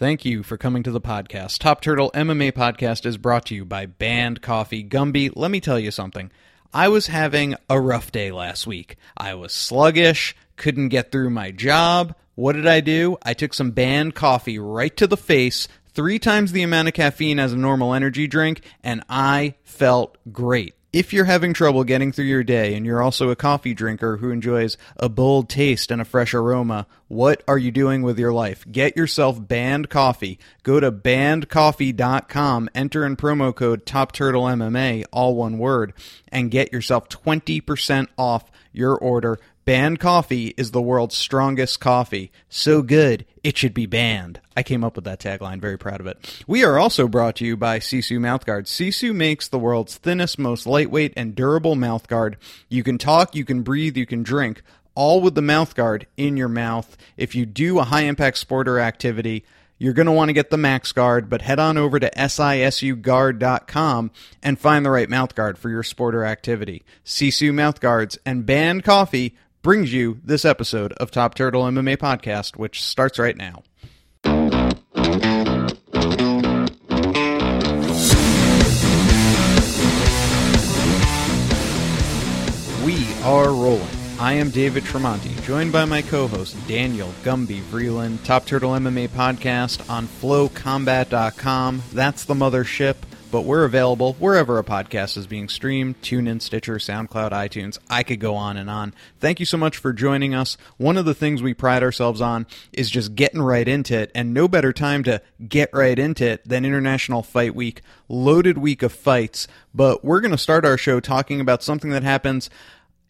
Thank you for coming to the podcast. Top Turtle MMA podcast is brought to you by Banned Coffee Gumby. Let me tell you something. I was having a rough day last week. I was sluggish, couldn't get through my job. What did I do? I took some Banned Coffee right to the face, three times the amount of caffeine as a normal energy drink, and I felt great. If you're having trouble getting through your day and you're also a coffee drinker who enjoys a bold taste and a fresh aroma, what are you doing with your life? Get yourself Banned Coffee. Go to bannedcoffee.com, enter in promo code TopTurtleMMA, all one word, and get yourself 20% off your order. Banned coffee is the world's strongest coffee. So good, it should be banned. I came up with that tagline, very proud of it. We are also brought to you by Sisu Mouthguard. Sisu makes the world's thinnest, most lightweight, and durable mouthguard. You can talk, you can breathe, you can drink, all with the mouthguard in your mouth. If you do a high impact sport or activity, you're going to want to get the Max Guard, but head on over to sisuguard.com and find the right mouthguard for your sport or activity. Sisu mouthguards and Banned Coffee brings you this episode of Top Turtle MMA Podcast, which starts right now. We are rolling. I am David Tremonti, joined by my co-host Daniel Gumby Vreeland, Top Turtle MMA podcast on flowcombat.com. That's the mothership, but we're available wherever a podcast is being streamed, TuneIn, Stitcher, SoundCloud, iTunes. I could go on and on. Thank you so much for joining us. One of the things we pride ourselves on is just getting right into it, and no better time to get right into it than International Fight Week, loaded week of fights. But we're going to start our show talking about something that happens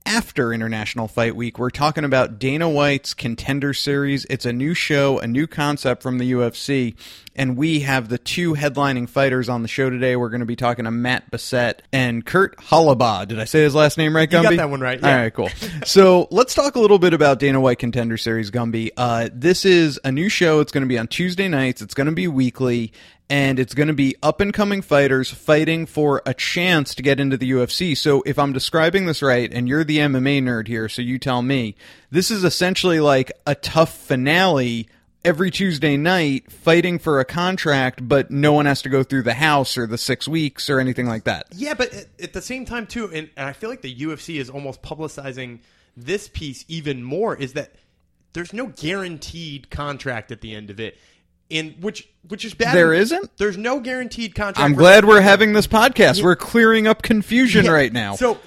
after International Fight Week. We're talking about Dana White's Contender Series. It's a new show, a new concept from the UFC, and we have the two headlining fighters on the show today. We're going to be talking to Matt Bessette and Kurt Holobaugh. Did I say his last name right, You got that one right, yeah. All right, cool. so let's talk a little bit about Dana White Contender Series, Gumby. Uh, this is a new show. It's going to be on Tuesday nights. It's going to be weekly. And it's going to be up and coming fighters fighting for a chance to get into the UFC. So, if I'm describing this right, and you're the MMA nerd here, so you tell me, this is essentially like a TUF finale every Tuesday night fighting for a contract, but no one has to go through the house or the six weeks or anything like that. Yeah, but at, the same time too, and I feel like the UFC is almost publicizing this piece even more. Is that there's no guaranteed contract at the end of it, in which which is bad. There isn't? There's no guaranteed contract. I'm glad we're having this podcast. We're clearing up confusion Yeah, right now. So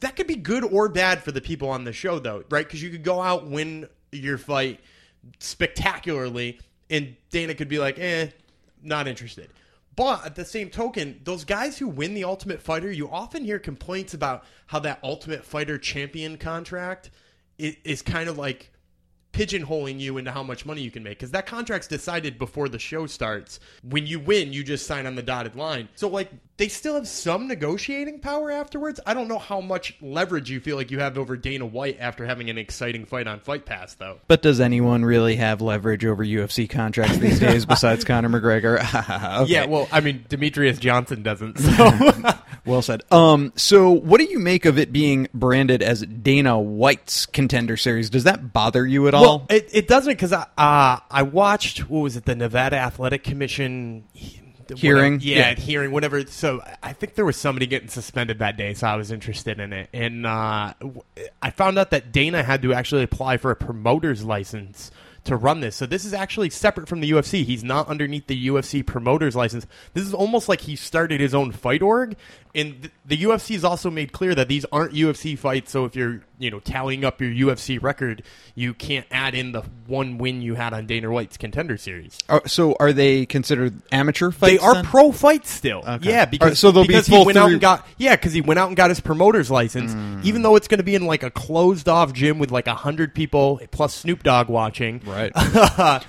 that could be good or bad for the people on the show, though, right? Because you could go out win your fight spectacularly, and Dana could be like, "Eh, not interested." But at the same token, those guys who win the Ultimate Fighter, you often hear complaints about how that Ultimate Fighter champion contract is, is kind of like pigeonholing you into how much money you can make because that contract's decided before the show starts. When you win, you just sign on the dotted line. So like they still have some negotiating power afterwards. I don't know how much leverage you feel like you have over Dana White after having an exciting fight on Fight Pass though. but does anyone really have leverage over UFC contracts these days besides Conor McGregor? Okay. Yeah, well, I mean Demetrious Johnson doesn't. So Well said. Um, so what do you make of it being branded as Dana White's Contender Series? Does that bother you at all? Well, it, it doesn't because I uh, I watched what was it the Nevada Athletic Commission Hearing? whatever- yeah, Yeah. hearing whatever. So I think there was somebody getting suspended that day, so I was interested in it, and uh, I found out that Dana had to actually apply for a promoter's license to run this. So this is actually separate from the UFC. He's not underneath the UFC promoter's license. This is almost like he started his own fight org. And the UFC has also made clear that these aren't UFC fights. So if you're, you know, tallying up your UFC record, you can't add in the one win you had on Dana White's Contender Series. Uh, so are they considered amateur fights? They are then? pro fights still. Okay. Yeah, because Alright, so they'll be because full he went out three- and got yeah, because he went out and got his promoter's license, Mm. even though it's going to be in like a closed off gym with like a hundred people plus Snoop Dogg watching. Right.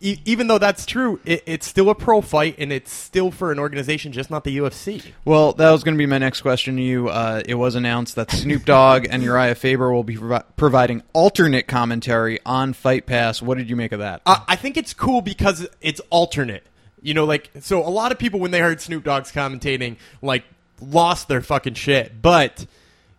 E- even though that's true, it, it's still a pro fight and it's still for an organization, just not the UFC. Well, that was going to be my next question to you. Uh, it was announced that Snoop Dogg and Urijah Faber will be provi- providing alternate commentary on Fight Pass. What did you make of that? Uh, I think it's cool because it's alternate. You know, like so a lot of people when they heard Snoop Dogg's commentating, like lost their fucking shit. But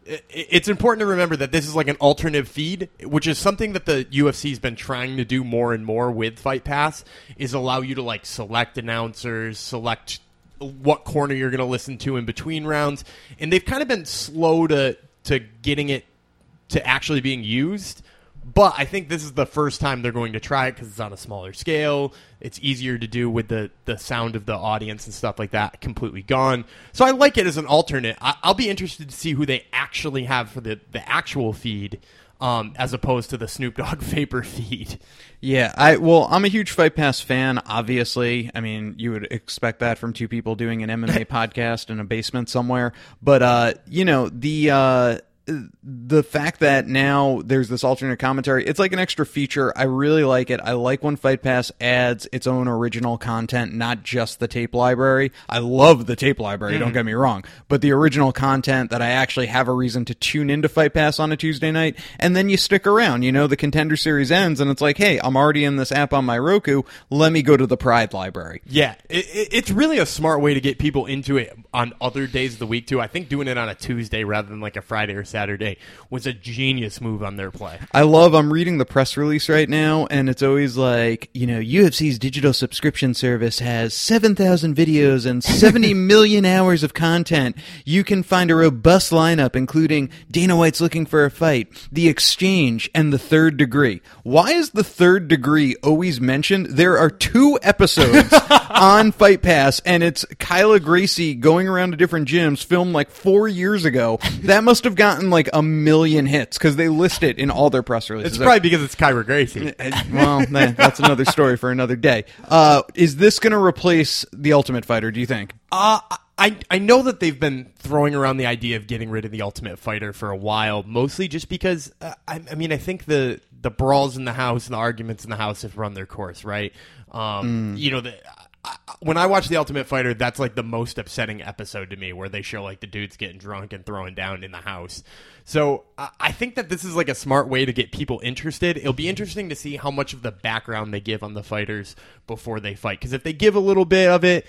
it's important to remember that this is like an alternative feed, which is something that the UFC's been trying to do more and more with Fight Pass, is allow you to like select announcers, select what corner you're going to listen to in between rounds, and they've kind of been slow to to getting it to actually being used. But I think this is the first time they're going to try it because it's on a smaller scale. It's easier to do with the, the sound of the audience and stuff like that completely gone. So I like it as an alternate. I, will be interested to see who they actually have for the, the actual feed um, as opposed to the Snoop Dogg Vapor feed. Yeah, I well, I'm a huge Fight Pass fan. Obviously, I mean, you would expect that from two people doing an MMA podcast in a basement somewhere. But uh, you know, the uh, the fact that now there's this alternate commentary, it's like an extra feature. I really like it. I like when Fight Pass adds its own original content, not just the tape library. I love the tape library, mm. don't get me wrong, but the original content that I actually have a reason to tune into Fight Pass on a Tuesday night, and then you stick around. You know, the contender series ends, and it's like, hey, I'm already in this app on my Roku. Let me go to the Pride library. Yeah, it, it, it's really a smart way to get people into it on other days of the week, too. I think doing it on a Tuesday rather than like a Friday or Saturday was a genius move on their play. I love. I'm reading the press release right now, and it's always like, you know, UFC's digital subscription service has 7,000 videos and 70 million hours of content. You can find a robust lineup, including Dana White's looking for a fight, The Exchange, and The Third Degree. Why is The Third Degree always mentioned? There are two episodes on Fight Pass, and it's Kyra Gracie going around to different gyms, filmed like four years ago. That must have gotten like a million hits because they list it in all their press releases. It's probably because it's Kyra Gracie. well, that's another story for another day. Uh, is this going to replace the Ultimate Fighter? Do you think? Uh, I I know that they've been throwing around the idea of getting rid of the Ultimate Fighter for a while, mostly just because uh, I, I, mean I think the the brawls in the house and the arguments in the house have run their course, right? Um, mm. You know the when I watch The Ultimate Fighter, that's like the most upsetting episode to me, where they show like the dudes getting drunk and throwing down in the house. So I think that this is like a smart way to get people interested. It'll be interesting to see how much of the background they give on the fighters before they fight. Because if they give a little bit of it,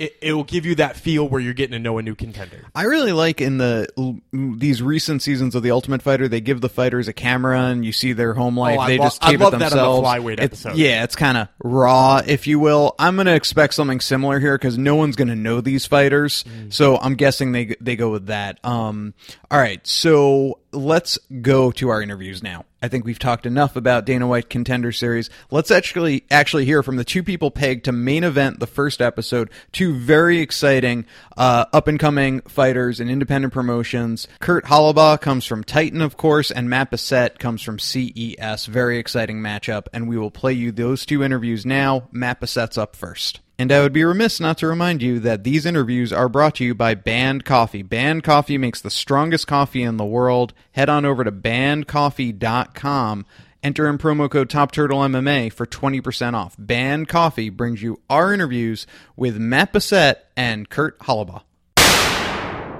it, it will give you that feel where you're getting to know a new contender. I really like in the these recent seasons of the Ultimate Fighter, they give the fighters a camera and you see their home life. Oh, they lo- just tape it themselves. That flyweight episode. yeah, it's kind of raw, if you will. I'm going to expect something similar here because no one's going to know these fighters, mm. so I'm guessing they they go with that. Um, all right, so let's go to our interviews now. I think we've talked enough about Dana White Contender Series. Let's actually actually hear from the two people pegged to main event the first episode. Two very exciting uh, up and coming fighters in independent promotions. Kurt Holobaugh comes from Titan, of course, and Matt comes from CES. Very exciting matchup, and we will play you those two interviews now. Matt up first. And I would be remiss not to remind you that these interviews are brought to you by Banned Coffee. Banned Coffee makes the strongest coffee in the world. Head on over to bannedcoffee.com. Enter in promo code TopTurtleMMA for 20% off. Banned Coffee brings you our interviews with Matt Bessette and Kurt Holobaugh.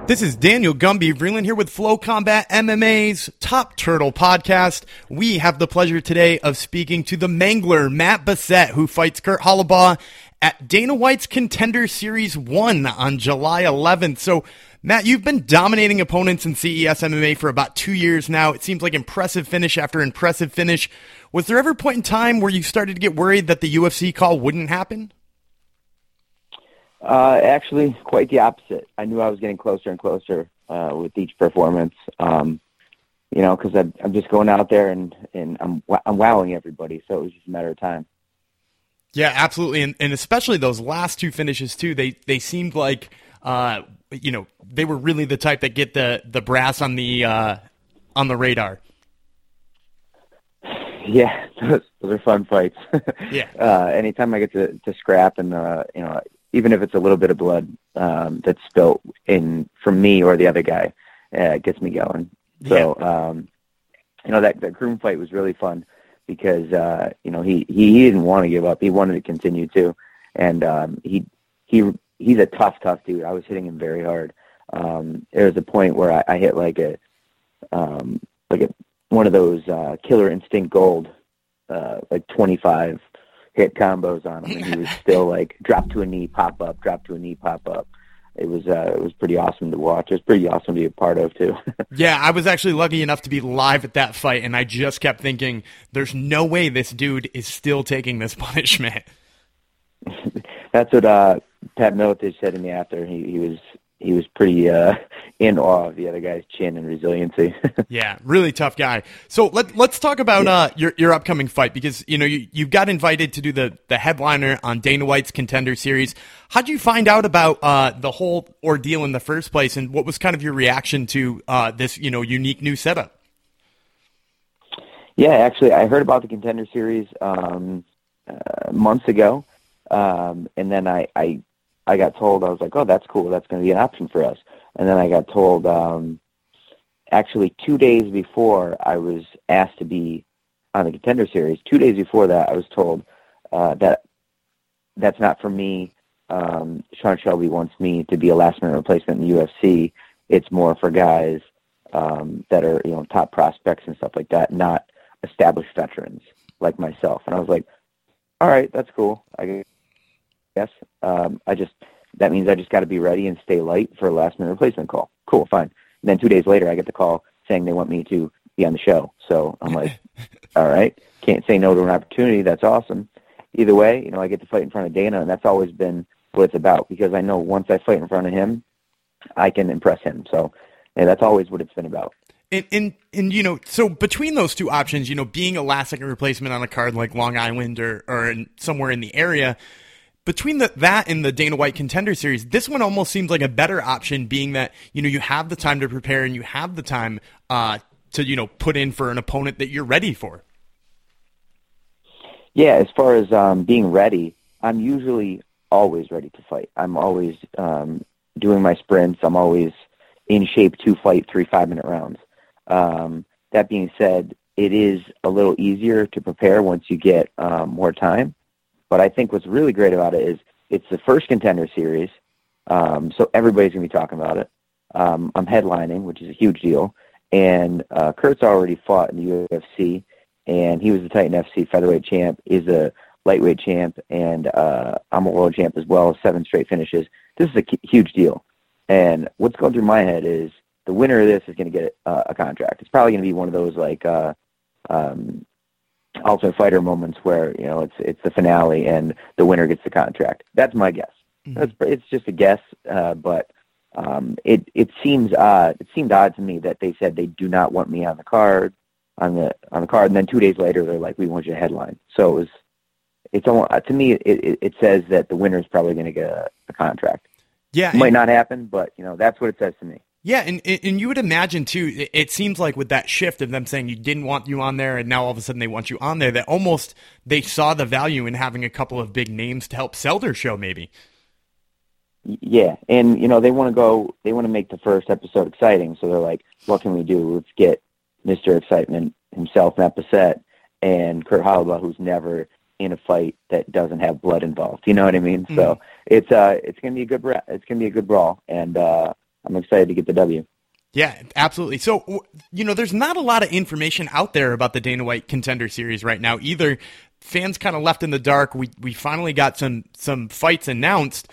This is Daniel Gumby Vreeland here with Flow Combat MMA's Top Turtle podcast. We have the pleasure today of speaking to the Mangler, Matt Bessette, who fights Kurt Holobaugh at Dana White's Contender Series 1 on July 11th. So, Matt, you've been dominating opponents in CES MMA for about two years now. It seems like impressive finish after impressive finish. Was there ever a point in time where you started to get worried that the UFC call wouldn't happen? Uh, actually, quite the opposite. I knew I was getting closer and closer uh, with each performance. Um, you know, because I'm, just going out there and, and I'm, I'm wowing everybody. So it was just a matter of time. Yeah, absolutely, and, and especially those last two finishes too. They they seemed like uh, you know they were really the type that get the the brass on the uh, on the radar. Yeah, those, those are fun fights. yeah. Uh, anytime I get to, to scrap and uh, you know even if it's a little bit of blood um, that's spilt in from me or the other guy, uh, it gets me going. So yeah. um, you know that that groom fight was really fun because uh, you know he, he he didn't want to give up. He wanted to continue to, and um, he he he's a tough tough dude. I was hitting him very hard. Um, there was a point where I, I hit like a um, like a one of those uh, Killer Instinct Gold, uh, like twenty five hit combos on him, and he was still like drop to a knee, pop up, drop to a knee, pop up. It was uh, it was pretty awesome to watch. It was pretty awesome to be a part of too. yeah, I was actually lucky enough to be live at that fight, and I just kept thinking, "There's no way this dude is still taking this punishment." That's what uh, Pat Miletich said to me after. He, he was he was pretty uh, in awe of the other guy's chin and resiliency. yeah, really tough guy. So let let's talk about uh, your your upcoming fight because you know you you got invited to do the the headliner on Dana White's Contender Series. How'd you find out about uh, the whole ordeal in the first place, and what was kind of your reaction to uh, this you know unique new setup? Yeah, actually, I heard about the Contender Series um, uh, months ago, um, and then I, I I got told I was like, oh, that's cool. That's going to be an option for us. And then I got told um, actually two days before I was asked to be on the contender series. Two days before that, I was told uh, that that's not for me. Um, Sean Shelby wants me to be a last minute replacement in the UFC. It's more for guys um, that are you know top prospects and stuff like that, not established veterans like myself. And I was like, all right, that's cool. I guess. Um, I just that means I just got to be ready and stay light for a last minute replacement call. Cool, fine. And then two days later, I get the call saying they want me to be on the show. So I'm like, all right, can't say no to an opportunity. That's awesome. Either way, you know, I get to fight in front of Dana, and that's always been what it's about because I know once I fight in front of him, I can impress him. So, and that's always what it's been about. And, and and you know, so between those two options, you know, being a last second replacement on a card like Long Island or or in, somewhere in the area, between the, that and the Dana White Contender Series, this one almost seems like a better option, being that you know you have the time to prepare and you have the time uh, to you know put in for an opponent that you're ready for. Yeah, as far as um, being ready, I'm usually always ready to fight. I'm always um, doing my sprints. I'm always in shape to fight three five minute rounds. Um, that being said, it is a little easier to prepare once you get um, more time. But I think what's really great about it is it's the first contender series, um, so everybody's going to be talking about it. Um, I'm headlining, which is a huge deal. And uh, Kurt's already fought in the UFC, and he was the Titan FC featherweight champ, is a lightweight champ, and uh, I'm a world champ as well, seven straight finishes. This is a huge deal. And what's going through my head is the winner of this is going to get uh, a contract. It's probably going to be one of those like uh, um, Ultimate Fighter moments where you know it's it's the finale and the winner gets the contract. That's my guess. Mm-hmm. That's it's just a guess, uh, but um, it it seems odd. It seemed odd to me that they said they do not want me on the card on the on the card, and then two days later they're like, we want you to headline. So it was it's almost to me it it, it says that the winner is probably going to get a, a contract. Yeah, it might not happen, but you know that's what it says to me. Yeah, and and you would imagine too. It seems like with that shift of them saying you didn't want you on there, and now all of a sudden they want you on there, that almost they saw the value in having a couple of big names to help sell their show, maybe. Yeah, and you know they want to go, they want to make the first episode exciting, so they're like, "What can we do? Let's get Mister Excitement himself, Matt Bessette, and Kurt Holobaugh, who's never in a fight that doesn't have blood involved. You know what I mean? Mm-hmm. So it's uh, it's gonna be a good, it's gonna be a good brawl, and uh, I'm excited to get the W. Yeah, absolutely. So, you know, there's not a lot of information out there about the Dana White Contender Series right now either. Fans kind of left in the dark. We we finally got some some fights announced.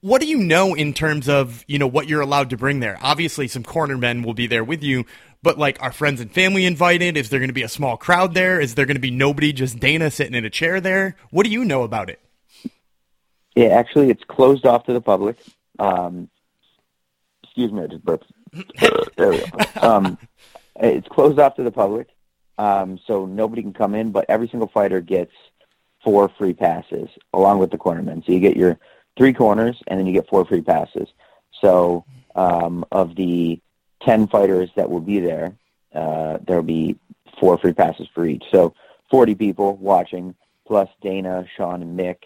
What do you know in terms of you know what you're allowed to bring there? Obviously, some cornermen will be there with you, but like, are friends and family invited? Is there going to be a small crowd there? Is there going to be nobody, just Dana sitting in a chair there? What do you know about it? Yeah, actually, it's closed off to the public. Um, excuse me, I just burped. there we go. Um, it's closed off to the public, um, so nobody can come in. But every single fighter gets four free passes along with the cornermen. So you get your three corners, and then you get four free passes. So um, of the ten fighters that will be there, uh, there'll be four free passes for each. So forty people watching, plus Dana, Sean, and Mick,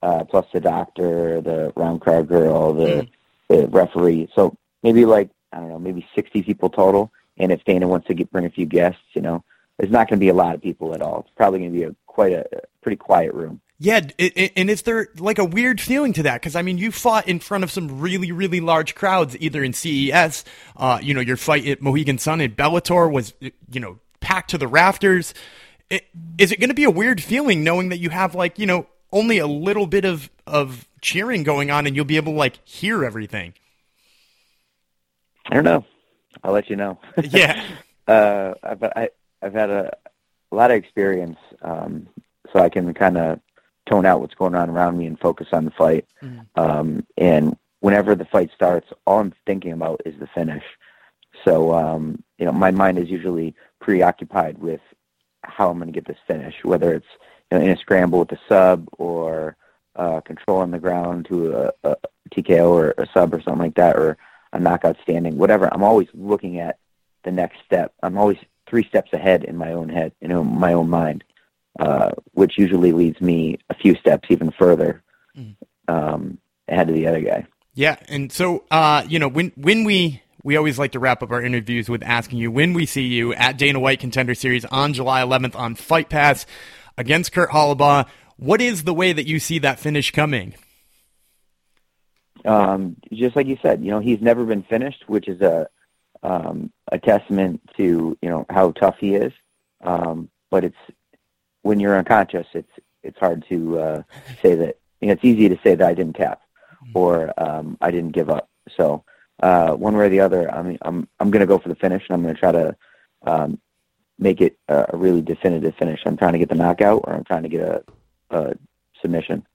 uh, plus the doctor, the round crowd girl, the, mm. the referee. So maybe like I don't know, maybe 60 people total. And if Dana wants to get, bring a few guests, you know, there's not going to be a lot of people at all. It's probably going to be a quite a, a pretty quiet room. Yeah, and is there like a weird feeling to that? Because I mean, you fought in front of some really, really large crowds, either in CES, uh, you know, your fight at Mohegan Sun at Bellator was, you know, packed to the rafters. It, is it going to be a weird feeling knowing that you have like, you know, only a little bit of of cheering going on, and you'll be able to like hear everything. I don't know. I'll let you know. Yeah. uh, I've I, I've had a, a lot of experience, um, so I can kind of tone out what's going on around me and focus on the fight. Mm-hmm. Um, and whenever the fight starts, all I'm thinking about is the finish. So um, you know, my mind is usually preoccupied with how I'm going to get this finish, whether it's you know, in a scramble with a sub or uh, control on the ground to a, a TKO or a sub or something like that, or a knockout standing, whatever. I'm always looking at the next step. I'm always three steps ahead in my own head, you know, my own mind, uh, which usually leads me a few steps even further um, ahead of the other guy. Yeah, and so uh, you know when when we we always like to wrap up our interviews with asking you when we see you at Dana White Contender Series on July 11th on Fight Pass against Kurt Holobaugh. What is the way that you see that finish coming? Um, just like you said, you know, he's never been finished, which is a um, a testament to you know how tough he is. Um, but it's when you're unconscious, it's it's hard to uh, say that. You know, it's easy to say that I didn't tap or um, I didn't give up. So uh, one way or the other, I mean, I'm I'm going to go for the finish, and I'm going to try to um, make it a, really definitive finish. I'm trying to get the knockout, or I'm trying to get a, a submission.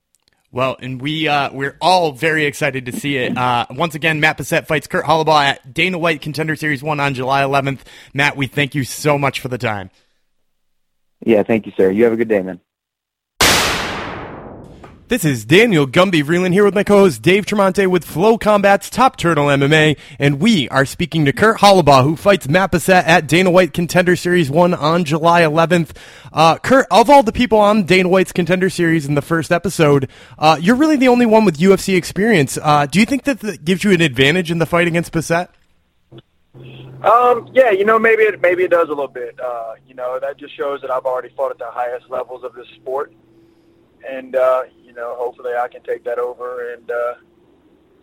Well, and we uh, we're all very excited to see it. Uh, once again, Matt Bessette fights Kurt Holobaugh at Dana White Contender Series One on July 11th. Matt, we thank you so much for the time. Yeah, thank you, sir. You have a good day, man. This is Daniel Gumby Vreeland here with my co-host Dave Tremonte with Flow Combat's Top Turtle MMA, and we are speaking to Kurt Holobaugh, who fights Bessette at Dana White Contender Series 1 on July 11th. Uh, Kurt, of all the people on Dana White's Contender Series in the first episode, uh, you're really the only one with UFC experience. Uh, do you think that, that gives you an advantage in the fight against Bessette? Um, yeah, you know, maybe it maybe it does a little bit. Uh, you know, that just shows that I've already fought at the highest levels of this sport, and uh, you know, hopefully I can take that over and uh,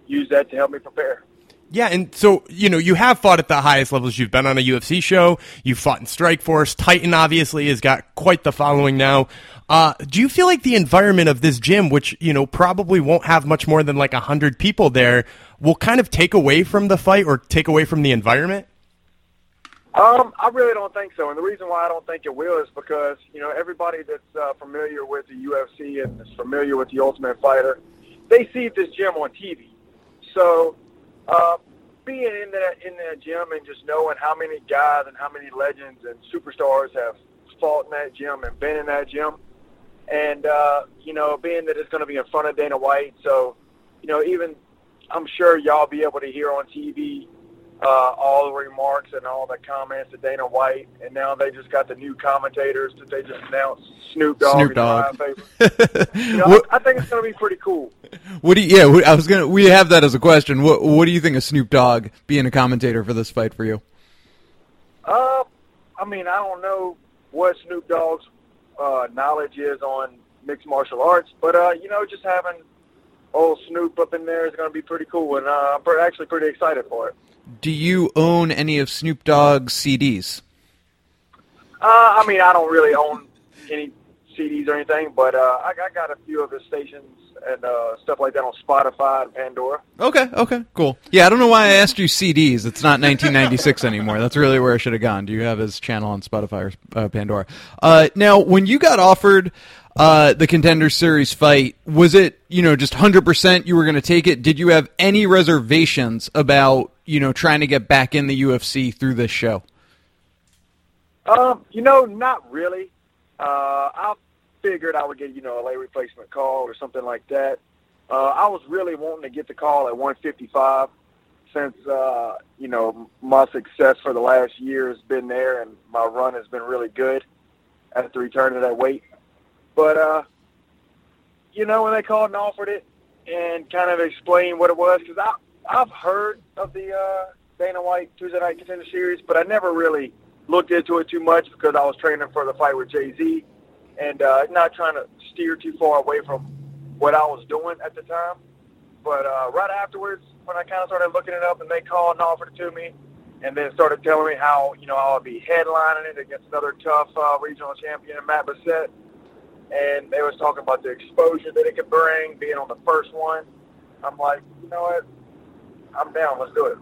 use that to help me prepare. Yeah, and so you know you have fought at the highest levels. You've been on a UFC show. You've fought in Strikeforce. Titan obviously has got quite the following now. Uh, do you feel like the environment of this gym, which you know probably won't have much more than like hundred people there, will kind of take away from the fight or take away from the environment? Um, I really don't think so, and the reason why I don't think it will is because you know everybody that's uh, familiar with the UFC and is familiar with the Ultimate Fighter, they see this gym on TV. So, uh, being in that in that gym and just knowing how many guys and how many legends and superstars have fought in that gym and been in that gym, and uh, you know, being that it's going to be in front of Dana White, so you know, even I'm sure y'all be able to hear on TV uh, all the remarks and all the comments to Dana White, and now they just got the new commentators that they just announced, Snoop Dogg. Snoop Dogg. You know, What- I, I think it's going to be pretty cool. What do you, yeah, I was gonna. We have that as a question. What What do you think of Snoop Dogg being a commentator for this fight for you? Uh, I mean, I don't know what Snoop Dogg's uh, knowledge is on mixed martial arts, but uh, you know, just having old Snoop up in there is going to be pretty cool, and uh, I'm pre- actually pretty excited for it. Do you own any of Snoop Dogg's CDs? Uh, I mean, I don't really own any CDs or anything, but uh, I, I got a few of his stations and uh, stuff like that on Spotify and Pandora. Okay, okay, cool. Yeah, I don't know why I asked you CDs. It's not 1996 anymore. That's really where I should have gone. Do you have his channel on Spotify or uh, Pandora? Uh, now, when you got offered uh, the Contender Series fight, was it you know just 100% you were going to take it? Did you have any reservations about you know trying to get back in the UFC through this show? Um, you know, not really. Uh, I figured I would get, you know, a lay replacement call or something like that. Uh, I was really wanting to get the call at 155 since, uh, you know, my success for the last year has been there and my run has been really good at the return of that weight. But, uh, you know, when they called and offered it and kind of explained what it was, because I I've heard of the uh, Dana White Tuesday Night Contender Series, but I never really looked into it too much because I was training for the fight with Jay Z, and uh, not trying to steer too far away from what I was doing at the time. But uh, right afterwards, when I kind of started looking it up, and they called and offered it to me, and then started telling me how you know I would be headlining it against another tough uh, regional champion, Matt Bessette. And they was talking about the exposure that it could bring, being on the first one. I'm like, you know what? I'm down. Let's do it.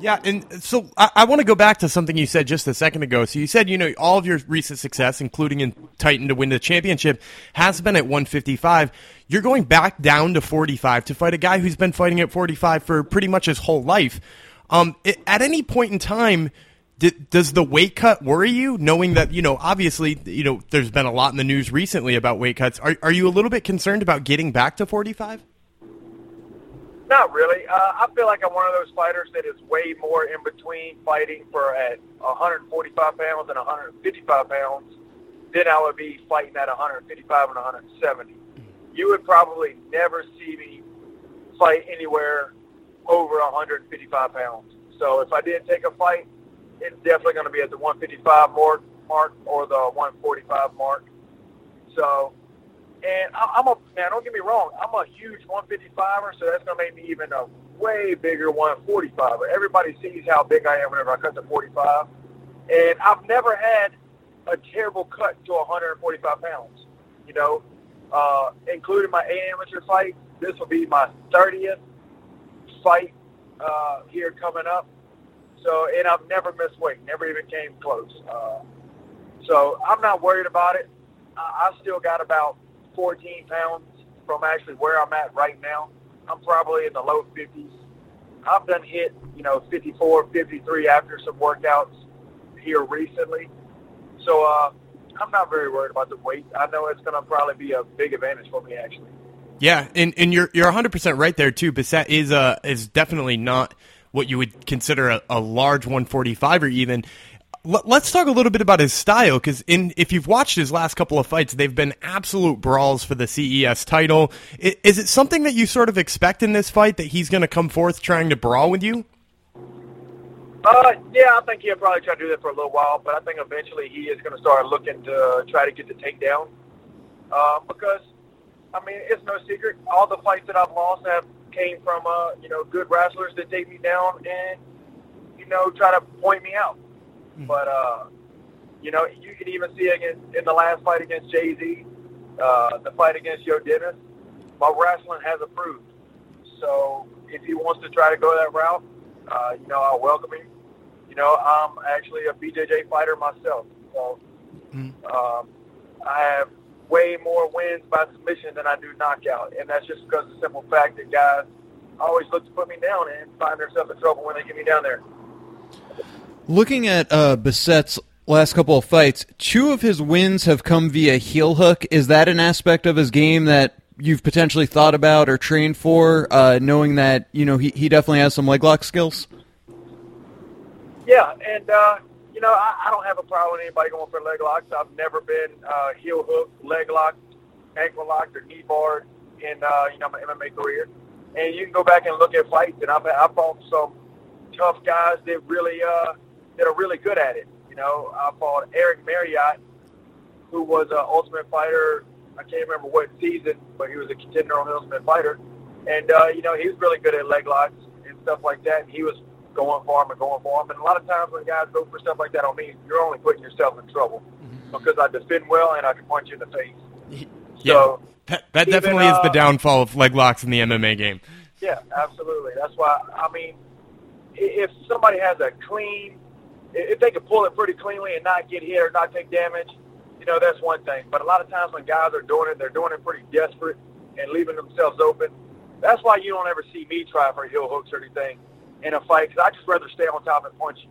Yeah, and so I, I want to go back to something you said just a second ago. So you said, you know, all of your recent success, including in Titan to win the championship, has been at 155. You're going back down to 45 to fight a guy who's been fighting at 45 for pretty much his whole life. Um, it, at any point in time, did, does the weight cut worry you, knowing that you know obviously you know there's been a lot in the news recently about weight cuts? Are are you a little bit concerned about getting back to 45? Not really. Uh, I feel like I'm one of those fighters that is way more in between fighting for at 145 pounds and 155 pounds than I would be fighting at 155 and 170. You would probably never see me fight anywhere over 155 pounds. So if I did take a fight, it's definitely going to be at the 155 mark, mark or the 145 mark. So and I'm a man. Don't get me wrong. I'm a huge 155er, so that's gonna make me even a way bigger 145er. Everybody sees how big I am whenever I cut to 45, and I've never had a terrible cut to 145 pounds. You know, uh, including my amateur fight. This will be my 30th fight uh, here coming up. So, and I've never missed weight. Never even came close. Uh, so I'm not worried about it. I, I still got about 14 pounds from actually where I'm at right now. I'm probably in the low 50s. I've done hit, you know, 54, 53 after some workouts here recently. So uh, I'm not very worried about the weight. I know it's going to probably be a big advantage for me, actually. Yeah, and, and you're you're 100 percent right there too. Bessette is uh is definitely not what you would consider a, a large 145 or even let's talk a little bit about his style because in if you've watched his last couple of fights, they've been absolute brawls for the CES title. Is it something that you sort of expect in this fight that he's going to come forth trying to brawl with you? Uh, yeah, I think he'll probably try to do that for a little while, but I think eventually he is going to start looking to try to get the takedown. Uh, because, I mean, it's no secret. All the fights that I've lost have came from, uh, you know, good wrestlers that take me down and, you know, try to point me out. Mm-hmm. But uh, you know, you can even see against in the last fight against Jay Z, uh, the fight against Joe Dennis, my wrestling has improved. So if he wants to try to go that route, uh, you know, I'll welcome him. You know, I'm actually a BJJ fighter myself, so mm-hmm. um, I have way more wins by submission than I do knockout, and that's just because of the simple fact that guys always look to put me down and find themselves in trouble when they get me down there. Looking at uh, Bessette's last couple of fights, two of his wins have come via heel hook. Is that an aspect of his game that you've potentially thought about or trained for, uh, knowing that you know he, he definitely has some leg lock skills? Yeah, and uh, you know I, I don't have a problem with anybody going for leg locks. I've never been uh, heel hook, leg lock, ankle locked, or knee barred in uh, you know my MMA career. And you can go back and look at fights, and I've I've fought some tough guys that really uh, that are really good at it. You know, I fought Erik Marriott, who was an Ultimate Fighter. I can't remember what season, but he was a contender on Ultimate Fighter, and uh, you know he was really good at leg locks and stuff like that. And he was going for him and going for him. And a lot of times when guys go for stuff like that on me, you're only putting yourself in trouble mm-hmm. because I defend well and I can punch you in the face. Yeah, so, that, that even, definitely uh, is the uh, downfall of leg locks in the MMA game. Yeah, absolutely. That's why I mean, if somebody has a clean if they can pull it pretty cleanly and not get hit or not take damage, you know, that's one thing. But a lot of times when guys are doing it, they're doing it pretty desperate and leaving themselves open. That's why you don't ever see me try for heel hooks or anything in a fight because I just rather stay on top and punch you.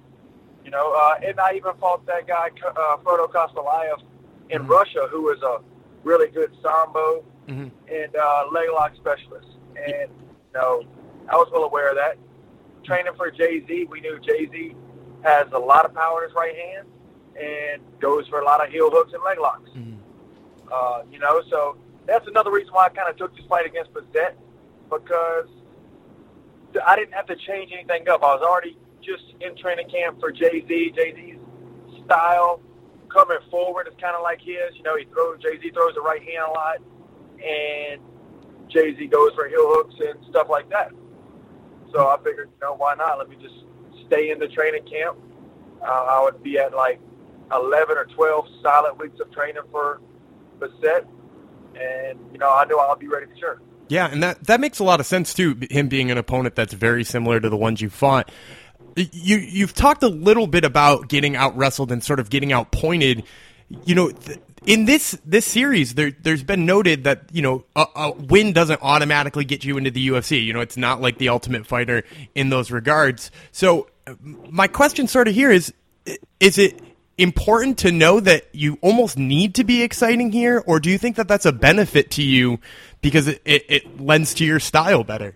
You know, uh, and I even fought that guy, uh, Frodo Kostolaev, in mm-hmm. Russia, who was a really good sambo mm-hmm. and uh, leg lock specialist. And, you know, I was well aware of that. Training for Jay-Z, we knew Jay-Z has a lot of power in his right hand and goes for a lot of heel hooks and leg locks. Mm-hmm. Uh, you know, so that's another reason why I kind of took this fight against Bessette because I didn't have to change anything up. I was already just in training camp for Jay Z. Jay Z's style coming forward is kind of like his. You know, he throws Jay Z throws the right hand a lot, and Jay Z goes for heel hooks and stuff like that. So I figured, you know, why not? Let me just stay in the training camp. Uh, I would be at like 11 or 12 solid weeks of training for Bessette. and you know I know I'll be ready for sure. Yeah, and that that makes a lot of sense too. Him being an opponent that's very similar to the ones you fought. You you've talked a little bit about getting out wrestled and sort of getting out pointed. You know, th- in this this series, there there's been noted that you know a, a win doesn't automatically get you into the UFC. You know, it's not like the Ultimate Fighter in those regards. So my question sort of here is: is it important to know that you almost need to be exciting here, or do you think that that's a benefit to you because it, it, it lends to your style better?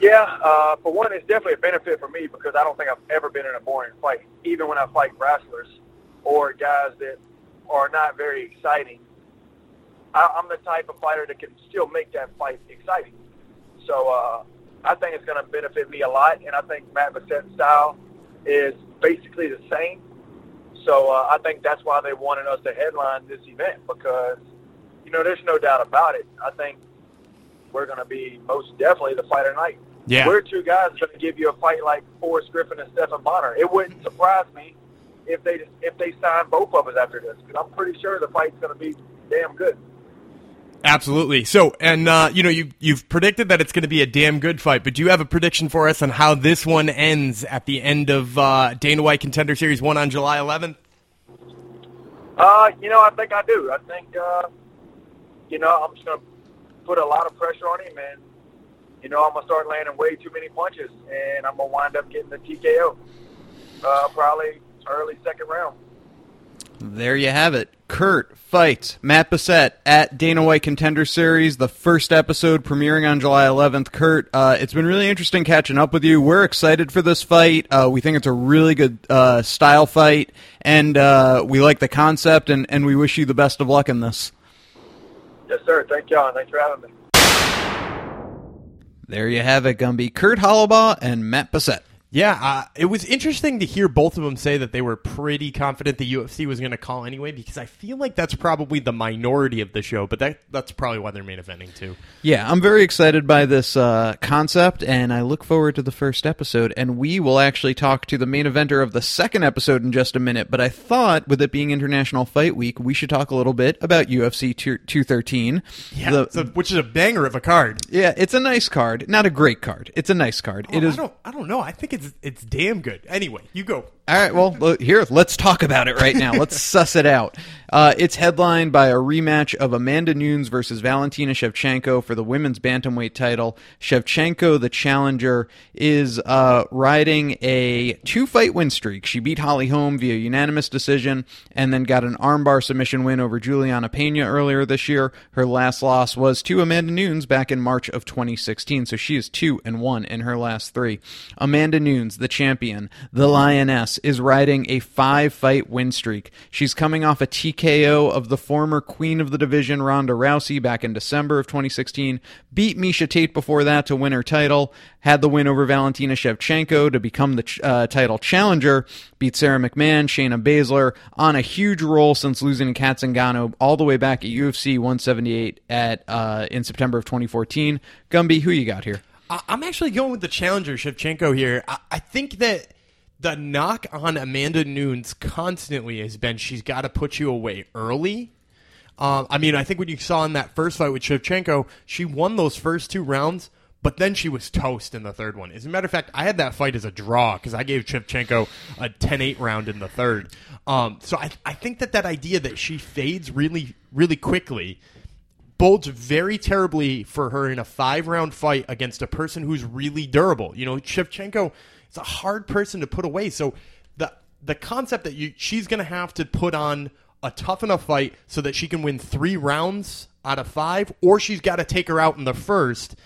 Yeah, uh, for one, it's definitely a benefit for me because I don't think I've ever been in a boring fight, even when I fight wrestlers or guys that are not very exciting. I, I'm the type of fighter that can still make that fight exciting. So uh, I think it's going to benefit me a lot, and I think Matt Bessette's style is basically the same. So uh, I think that's why they wanted us to headline this event because, you know, there's no doubt about it. I think we're going to be most definitely the fighter night. Yeah. We're two guys going to give you a fight like Forrest Griffin and Stephan Bonnar. It wouldn't surprise me if they if they sign both of us after this because I'm pretty sure the fight's going to be damn good. Absolutely. So, and uh, you know, you you've predicted that it's going to be a damn good fight, but do you have a prediction for us on how this one ends at the end of uh, Dana White Contender Series one on July 11th? Uh, you know, I think I do. I think, uh, you know, I'm just going to put a lot of pressure on him, and you know, I'm gonna start landing way too many punches, and I'm gonna wind up getting the TKO. Uh, probably early second round. There you have it. Kurt fights Matt Bessette at Dana White Contender Series, the first episode premiering on July 11th. Kurt, uh, it's been really interesting catching up with you. We're excited for this fight. Uh, we think it's a really good uh, style fight, and uh, we like the concept, and, and we wish you the best of luck in this. Yes, sir. Thank y'all. Thanks for having me. There you have it, Gumby. Kurt Holobaugh and Matt Bessette. Yeah, uh, it was interesting to hear both of them say that they were pretty confident the UFC was going to call anyway, because I feel like that's probably the minority of the show, but that that's probably why they're main eventing too. Yeah, I'm very excited by this uh, concept, and I look forward to the first episode. And we will actually talk to the main eventer of the second episode in just a minute. But I thought, with it being International Fight Week, we should talk a little bit about UFC 213. Yeah, The- so- which is a banger of a card. yeah, it's a nice card. Not a great card. It's a nice card. it Oh, is. I don't, I don't know. I think it's it's damn good. Anyway, you go. All right, well, here, let's talk about it right now. Let's suss it out. Uh, it's headlined by a rematch of Amanda Nunes versus Valentina Shevchenko for the women's bantamweight title. Shevchenko, the challenger, is uh, riding a two-fight win streak. She beat Holly Holm via unanimous decision and then got an armbar submission win over Julianna Pena earlier this year. Her last loss was to Amanda Nunes back in March of 2016, so she is two and one in her last three. Amanda Nunes, the champion, the lioness, is riding a five-fight win streak. She's coming off a TKO of the former queen of the division, Ronda Rousey, back in December of 2016. Beat Miesha Tate before that to win her title. Had the win over Valentina Shevchenko to become the uh, title challenger. Beat Sara McMann, Shayna Baszler on a huge roll since losing to Cat Zingano all the way back at UFC 178 at uh, in September of 2014. Gumby, who you got here? I'm actually going with the challenger Shevchenko here. I, I think that the knock on Amanda Nunes constantly has been she's got to put you away early. Um, I mean, I think when you saw in that first fight with Shevchenko, she won those first two rounds, but then she was toast in the third one. As a matter of fact, I had that fight as a draw because I gave Shevchenko a 10-8 round in the third. Um, so I, I think that that idea that she fades really, really quickly bodes very terribly for her in a five round fight against a person who's really durable. You know, Shevchenko is a hard person to put away. So the the concept that you she's going to have to put on a tough enough fight so that she can win three rounds out of five, or she's got to take her out in the first.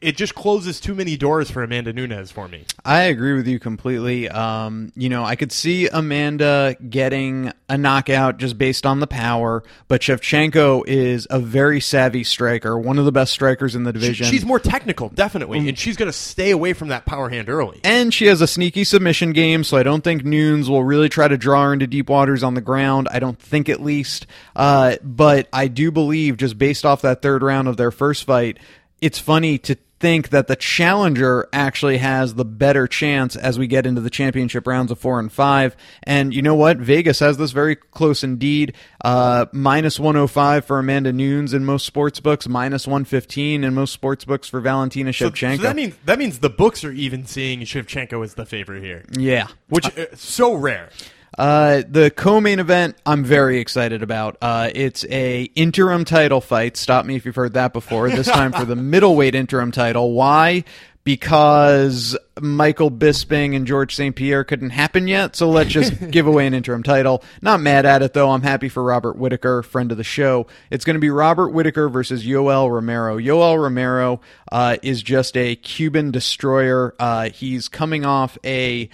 It- just closes too many doors for Amanda Nunes for me. I agree with you completely. Um, you know, I could see Amanda getting a knockout just based on the power, but Shevchenko is a very savvy striker, one of the best strikers in the She- division. she's more technical, definitely, and she's going to stay away from that power hand early. and she has a sneaky submission game, so I don't think Nunes will really try to draw her into deep waters on the ground. I don't think, at least. Uh, but I do believe, just based off that third round of their first fight, it's funny to think that the challenger actually has the better chance as we get into the championship rounds of four and five. And you know what? Vegas has this very close indeed. Uh, minus 105 for Amanda Nunes in most sports books, minus 115 in most sports books for Valentina So, Shevchenko. so that means that means the books are even seeing Shevchenko as the favorite here, yeah. which uh, so rare. Uh, the co-main event, I'm very excited about. Uh, it's a interim title fight. Stop me if you've heard that before. This time for the middleweight interim title. Why? Because Michael Bisping and Georges St. Pierre couldn't happen yet, so let's just give away an interim title. Not mad at it though. I'm happy for Robert Whitaker, friend of the show. It's going to be Robert Whitaker versus Yoel Romero. Yoel Romero uh, is just a Cuban destroyer. Uh, he's coming off a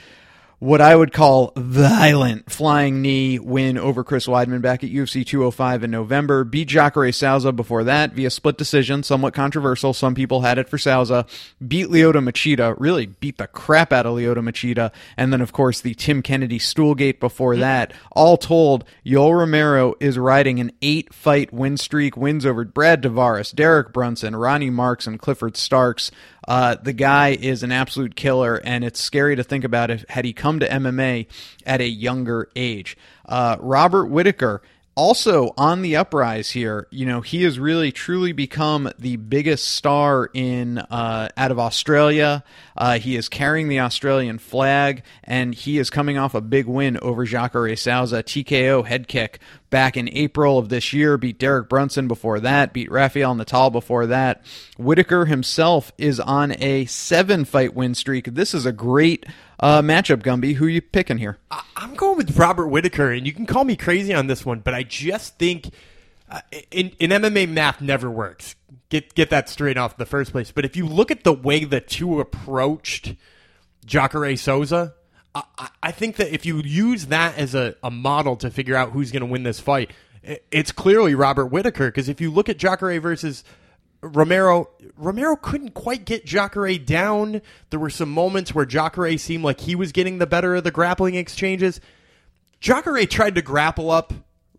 what I would call violent flying knee win over Chris Weidman back at UFC 205 in November. Beat Jacare Souza before that via split decision, somewhat controversial. Some people had it for Souza. Beat Lyoto Machida, really beat the crap out of Lyoto Machida. And then, of course, the Tim Kennedy Stoolgate before that. All told, Yoel Romero is riding an eight fight win streak, wins over Brad Tavares, Derek Brunson, Ronny Markes, and Clifford Starks. Uh, the guy is an absolute killer, and it's scary to think about if had he come to MMA at a younger age. Uh, Robert Whitaker also on the uprise here. You know, he has really truly become the biggest star in uh, out of Australia. Uh, he is carrying the Australian flag, and he is coming off a big win over Jacare Souza, TKO head kick back in April of this year. Beat Derek Brunson before that. Beat Rafael Natal before that. Whitaker himself is on a seven fight win streak. This is a great uh, matchup, Gumby. Who are you picking here? I'm going with Robert Whitaker, and you can call me crazy on this one, but I just think uh, in, in MMA math never works. Get get that straight off the first place. But if you look at the way the two approached Jacare Souza, I, I- think that if you use that as a, a model to figure out who's going to win this fight, it's clearly Robert Whitaker. Because if you look at Jacare versus Romero, Romero couldn't quite get Jacare down. There were some moments where Jacare seemed like he was getting the better of the grappling exchanges. Jacare tried to grapple up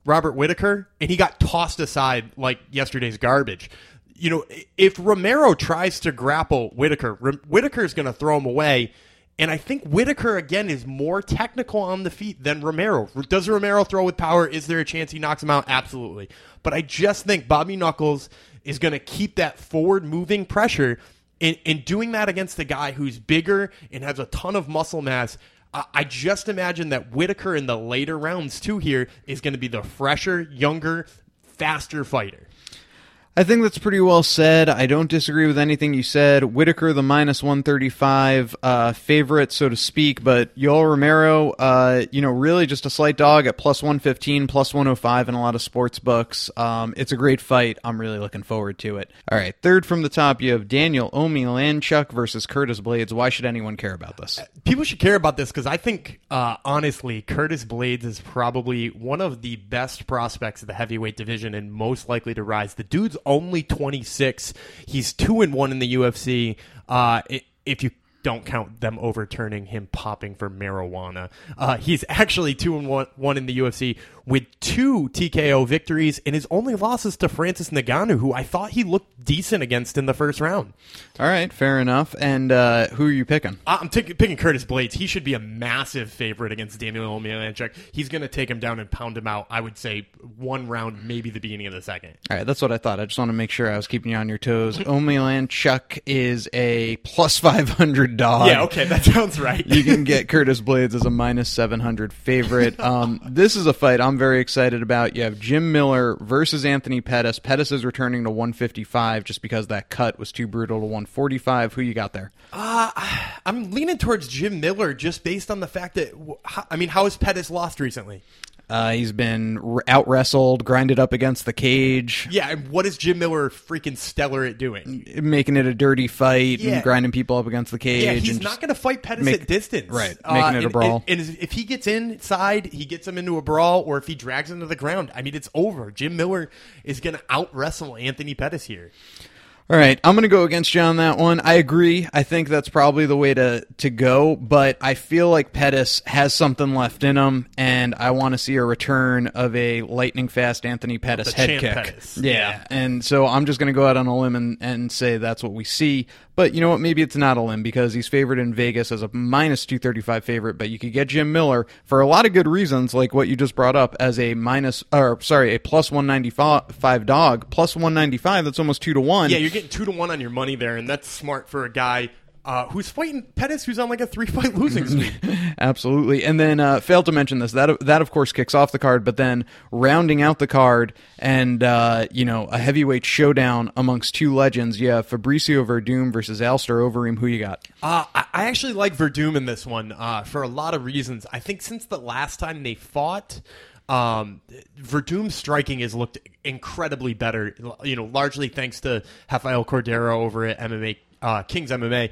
Robert Whitaker, and he got tossed aside like yesterday's garbage. You know, if Romero tries to grapple Whitaker, R- Whitaker is going to throw him away. And I think Whitaker, again, is more technical on the feet than Romero. Does Romero throw with power? Is there a chance he knocks him out? Absolutely. But I just think Bobby Knuckles is going to keep that forward moving pressure. And, and doing that against a guy who's bigger and has a ton of muscle mass, I, I just imagine that Whitaker in the later rounds, too, here is going to be the fresher, younger, faster fighter. I think that's pretty well said. I don't disagree with anything you said. Whitaker, the minus 135 uh, favorite, so to speak, but Yoel Romero, uh, you know, really just a slight dog at plus 115, plus 105 in a lot of sports books. Um, it's a great fight. I'm really looking forward to it. All right, third from the top, you have Daniel Omielanczuk versus Curtis Blaydes. Why should anyone care about this? people should care about this because I think, uh, honestly, Curtis Blaydes is probably one of the best prospects of the heavyweight division and most likely to rise. The dude's only 26. He's two and one in the UFC. Uh, if you don't count them overturning him popping for marijuana, uh, he's actually two and one, one in the UFC with two TKO victories and his only losses to Francis Ngannou, who I thought he looked decent against in the first round. All right, fair enough. And uh, who are you picking? I- I'm taking picking Curtis Blaydes. He should be a massive favorite against Daniel Omielanczuk. He's going to take him down and pound him out. I would say one round, maybe the beginning of the second. All right, that's what I thought. I just want to make sure I was keeping you on your toes. Omielanczuk is a plus 500 dog. yeah, okay, that sounds right. you can get Curtis Blaydes as a minus 700 favorite. Um, this is a fight I'm very excited about. You have Jim Miller versus Anthony Pettis. Pettis is returning to 155 just because that cut was too brutal to 145. Who you got there? Uh, I'm leaning towards Jim Miller just based on the fact that I mean, how has Pettis lost recently? Uh, he's been r- out wrestled, grinded up against the cage, Yeah, and what is Jim Miller freaking stellar at doing? making it a dirty fight Yeah. and grinding people up against the cage. Yeah, he's and not going to fight Pettis make- at distance. right, Uh, making it a and- brawl. And, and if he gets inside, he gets him into a brawl, or if he drags him to the ground, I mean, it's over. Jim Miller is going to out wrestle Anthony Pettis here. All right, I'm going to go against you on that one. I agree. I think that's probably the way to, to go, but I feel like Pettis has something left in him, and I want to see a return of a lightning fast Anthony Pettis The head kick. Pettis. Yeah. Yeah. and so I'm just going to go out on a limb and, and say that's what we see. But you know what? Maybe it's not a limb because he's favored in Vegas as a minus 235 favorite, but you could get Jim Miller for a lot of good reasons, like what you just brought up as a minus, or sorry, a plus 195 dog. Plus 195, that's almost two to one. Yeah, you're getting two to one on your money there, and that's smart for a guy uh, who's fighting Pettis, who's on like a three fight losing streak. Absolutely. And then uh, failed to mention this. That that of course kicks off the card, but then rounding out the card and uh, you know a heavyweight showdown amongst two legends. Yeah, Fabricio Werdum versus Alistair Overeem. Who you got? Uh, I I actually like Werdum in this one uh, for a lot of reasons. I think since the last time they fought, um, Werdum's striking has looked incredibly better. You know, largely thanks to Rafael Cordero over at MMA uh, Kings MMA.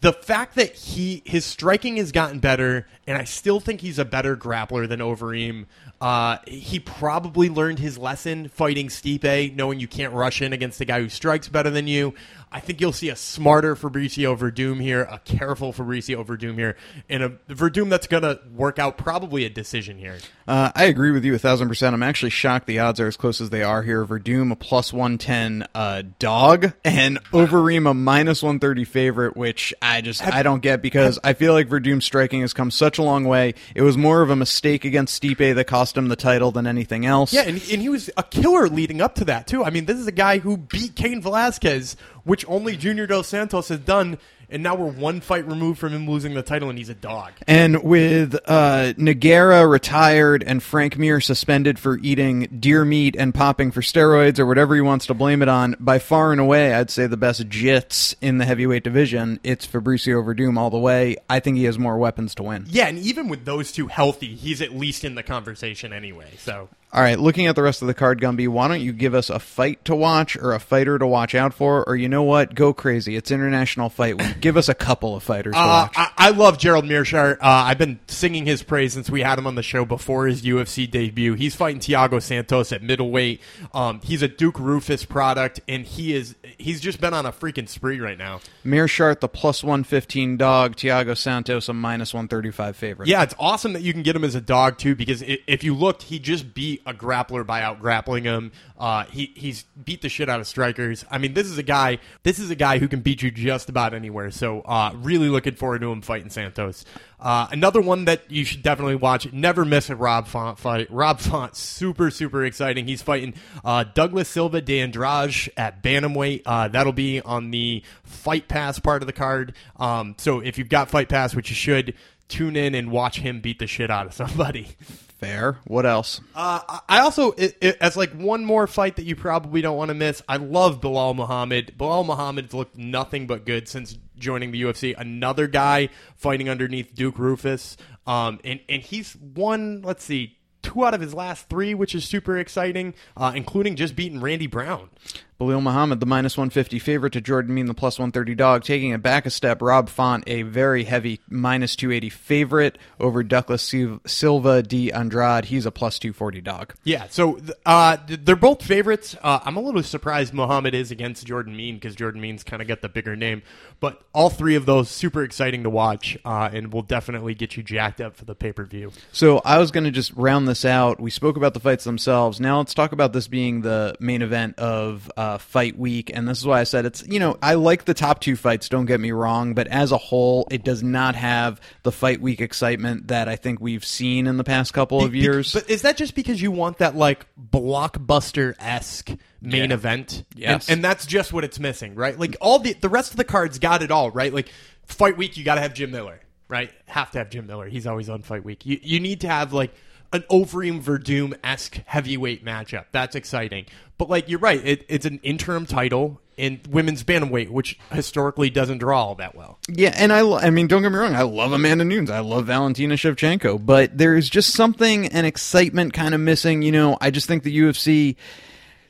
The fact that he his striking has gotten better, and I still think he's a better grappler than Overeem. Uh, he probably learned his lesson fighting Stipe, knowing you can't rush in against a guy who strikes better than you. I think you'll see a smarter Fabricio Werdum here, a careful Fabricio Werdum here, and a Werdum that's going to work out probably a decision here. Uh, I agree with you a thousand percent. I'm actually shocked the odds are as close as they are here. Werdum a plus one ten uh, dog and Overeem a minus one thirty favorite, which I just I don't get because I feel like Werdum's striking has come such a long way. It was more of a mistake against Stipe that cost him the title than anything else. Yeah, and, and he was a killer leading up to that too. I mean, this is a guy who beat Cain Velasquez, which only Junior Dos Santos has done, and now we're one fight removed from him losing the title, and he's a dog. And with uh, Nogueira retired and Frank Mir suspended for eating deer meat and popping for steroids or whatever he wants to blame it on, by far and away, I'd say the best jits in the heavyweight division. It's Fabricio Werdum all the way. I think he has more weapons to win. Yeah, and even with those two healthy, he's at least in the conversation anyway. So All right, looking at the rest of the card, Gumby, why don't you give us a fight to watch or a fighter to watch out for? Or you know what? Go crazy. It's International Fight Week. give us a couple of fighters to Uh, watch. I, I love Gerald Meerschaert. Uh, I've been singing his praise since we had him on the show before his UFC debut. He's fighting Thiago Santos at middleweight. Um, he's a Duke Roufus product, and he is he's just been on a freaking spree right now. Meerschaert, the plus 115 dog. Thiago Santos, a minus 135 favorite. Yeah, it's awesome that you can get him as a dog too, because if you looked, he just beat a grappler by out grappling him. Uh, he he's beat the shit out of strikers. I mean, this is a guy. This is a guy who can beat you just about anywhere. So, uh, really looking forward to him fighting Santos. Uh, another one that you should definitely watch. Never miss a Rob Font fight. Rob Font, super super exciting. He's fighting uh, Douglas Silva de Andrade at bantamweight. Uh, that'll be on the Fight Pass part of the card. Um, so if you've got Fight Pass, which you should, tune in and watch him beat the shit out of somebody. Fair. What else? Uh, I also, it, it, as like one more fight that you probably don't want to miss, I love Belal Muhammad. Belal Muhammad's looked nothing but good since joining the UFC. Another guy fighting underneath Duke Roufus, um, and and he's won. Let's see. Two out of his last three, which is super exciting, uh, including just beating Randy Brown. Belal Muhammad, the minus 150 favorite to Jordan Mein, the plus 130 dog. Taking it back a step, Rob Font, a very heavy minus 280 favorite over Douglas Silva de Andrade. He's a plus 240 dog. Yeah, so uh, they're both favorites. Uh, I'm a little surprised Muhammad is against Jordan Mein because Jordan Mein's kind of got the bigger name. But all three of those super exciting to watch, uh, and will definitely get you jacked up for the pay per view. So I was going to just round this out. We spoke about the fights themselves. Now let's talk about this being the main event of uh, Uh, fight Week, and this is why I said it's. You know, I like the top two fights. Don't get me wrong, but as a whole, it does not have the Fight Week excitement that I think we've seen in the past couple of years. But is that just because you want that like blockbuster esque main Yeah. event? Yes. and, and that's just what it's missing, right? Like all the the rest of the cards got it all, right? Like fight week, you got to have Jim Miller, right? Have to have Jim Miller. He's always on fight week. You you need to have like an Overeem Werdum esque heavyweight matchup. That's exciting. But like you're right, it, it's an interim title in women's bantamweight, which historically doesn't draw all that well. Yeah, and I, I mean, don't get me wrong. I love Amanda Nunes. I love Valentina Shevchenko, but there's just something and excitement kind of missing. You know, I just think the UFC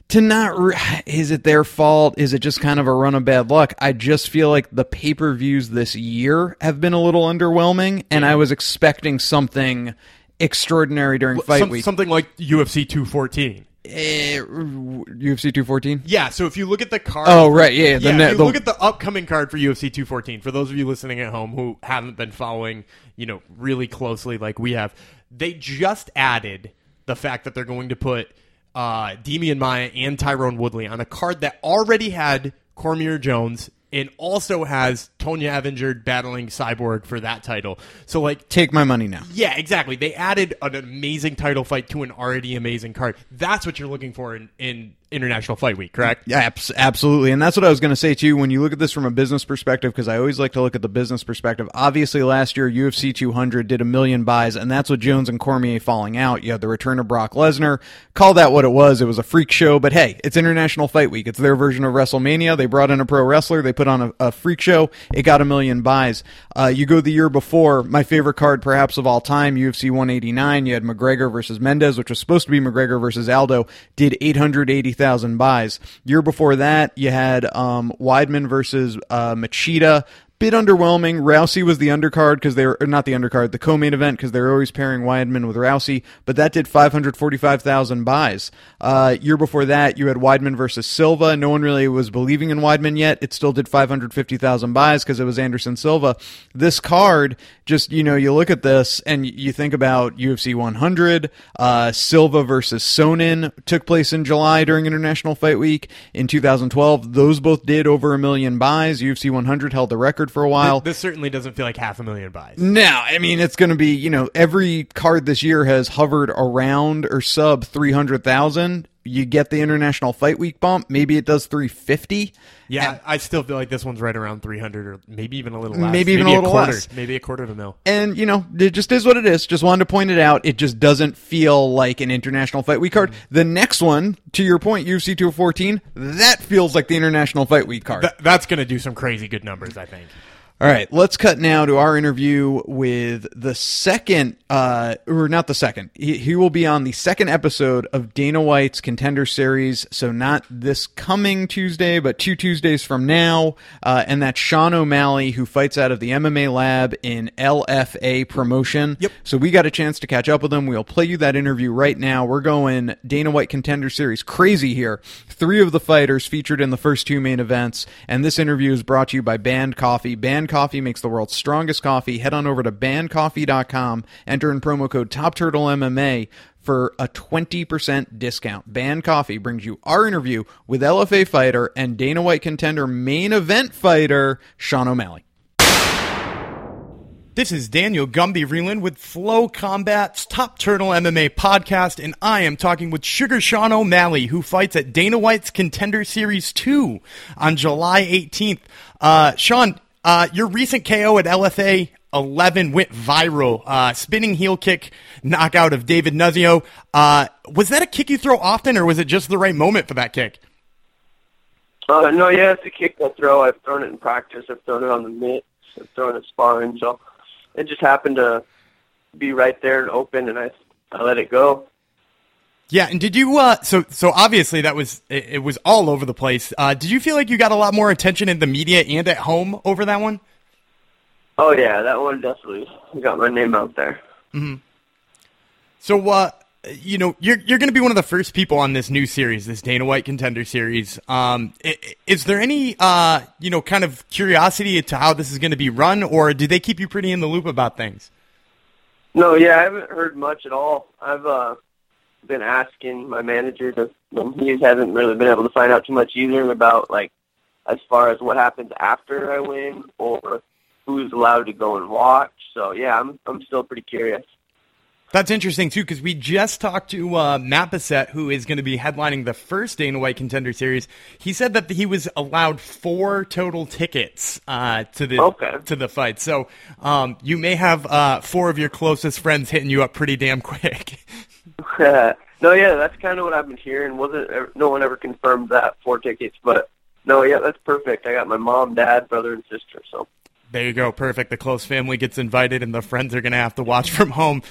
to not re- is it their fault? Is it just kind of a run of bad luck? I just feel like the pay per views this year have been a little underwhelming, and I was expecting something extraordinary during fight Some- week. something like UFC 214. Eh, UFC 214. Yeah, so if you look at the card, Oh, right, yeah, the yeah. ne- if you the- look at the upcoming card for UFC 214. For those of you listening at home who haven't been following, you know, really closely like we have, they just added the fact that they're going to put uh, Demian Maya and Tyrone Woodley on a card that already had Cormier Jones and also has Tonya Evinger battling Cyborg for that title. So like Take my money now. yeah, exactly. They added an amazing title fight to an already amazing card. That's what you're looking for in, in International Fight Week, correct? Yeah, abs- absolutely. And that's what I was going to say to you when you look at this from a business perspective, because I always like to look at the business perspective. Obviously, last year, UFC 200 did a million buys, and that's what Jones and Cormier falling out. You had the return of Brock Lesnar. Call that what it was. It was a freak show, but hey, it's International Fight Week. It's their version of WrestleMania. They brought in a pro wrestler, they put on a, a freak show. It got a million buys. Uh, you go the year before, my favorite card perhaps of all time, UFC 189. You had McGregor versus Mendes, which was supposed to be McGregor versus Aldo, did 880,000 buys. Year before that, you had um, Weidman versus uh, Machida. Bit underwhelming. Rousey was the undercard because they were not the undercard, the co-main event because they were always pairing Weidman with Rousey. But that did 545,000 buys. Uh, year before that, you had Weidman versus Silva. No one really was believing in Weidman yet. It still did 550,000 buys because it was Anderson Silva. This card, just you know, you look at this and you think about UFC 100. Uh, Silva versus Sonnen took place in July during International Fight Week in 2012. Those both did over a million buys. UFC 100 held the record for a while. This certainly doesn't feel like half a million buys. No, I mean it's going to be you know every card this year has hovered around or sub three hundred thousand. You get the International Fight Week bump. Maybe it does three fifty. Yeah, I still feel like this one's right around 300 or maybe even a little less. Maybe even a little quarter, less. Maybe a quarter of a mil. And you know it just is what it is. Just wanted to point it out. It just doesn't feel like an International Fight Week card. Mm-hmm. The next one, to your point, UFC two fourteen, that feels like the International Fight Week card. Th- that's going to do some crazy good numbers, I think. All right, let's cut now to our interview with the second, uh, or not the second. He, he will be on the second episode of Dana White's Contender Series. So not this coming Tuesday, but two Tuesdays from now. Uh, and that's Sean O'Malley, who fights out of the MMA Lab in LFA promotion. Yep. So we got a chance to catch up with him. We'll play you that interview right now. We're going Dana White Contender Series crazy here. Three of the fighters featured in the first two main events, and this interview is brought to you by Banned Coffee. Banned Coffee makes the world's strongest coffee. Head on over to bannedcoffee.com, enter in promo code TopTurtleMMA for a 20% discount. Banned Coffee brings you our interview with LFA fighter and Dana White contender main event fighter Sean O'Malley. This is Daniel Gumby Vreeland with Flow Combat's Top Turtle MMA podcast, and I am talking with Sugar Sean O'Malley, who fights at Dana White's Contender Series 2 on July 18th. Uh, Sean, uh, your recent KO at LFA 11 went viral. Uh, spinning heel kick knockout of David Nuzzo. Uh, was that a kick you throw often, or was it just the right moment for that kick? Uh, no, yeah, it's a kick I throw. I've thrown it in practice. I've thrown it on the mitts. I've thrown it sparring. So it just happened to be right there and open, and I I let it go. Yeah, and did you? Uh, so so obviously that was it, it was all over the place. Uh, did you feel like you got a lot more attention in the media and at home over that one? Oh yeah, that one definitely got my name out there. So uh, you know you're you're going to be one of the first people on this new series, this Dana White Contender Series. Um, is there any uh you know kind of curiosity to how this is going to be run, or do they keep you pretty in the loop about things? No, yeah, I haven't heard much at all. I've uh, been asking my manager and He hasn't really been able to find out too much either about like as far as what happens after I win or who's allowed to go and watch. So yeah, I'm I'm still pretty curious. That's interesting too, because we just talked to uh, Matt Bessette, who is going to be headlining the first Dana White Contender Series. He said that he was allowed four total tickets uh, to the Okay. to the fight. So um, you may have uh, four of your closest friends hitting you up pretty damn quick. no, yeah, that's kind of what I've been hearing. Wasn't no one ever confirmed that four tickets, but no, yeah, that's perfect. I got my mom, dad, brother, and sister. So There you go. Perfect. The close family gets invited, and the friends are going to have to watch from home.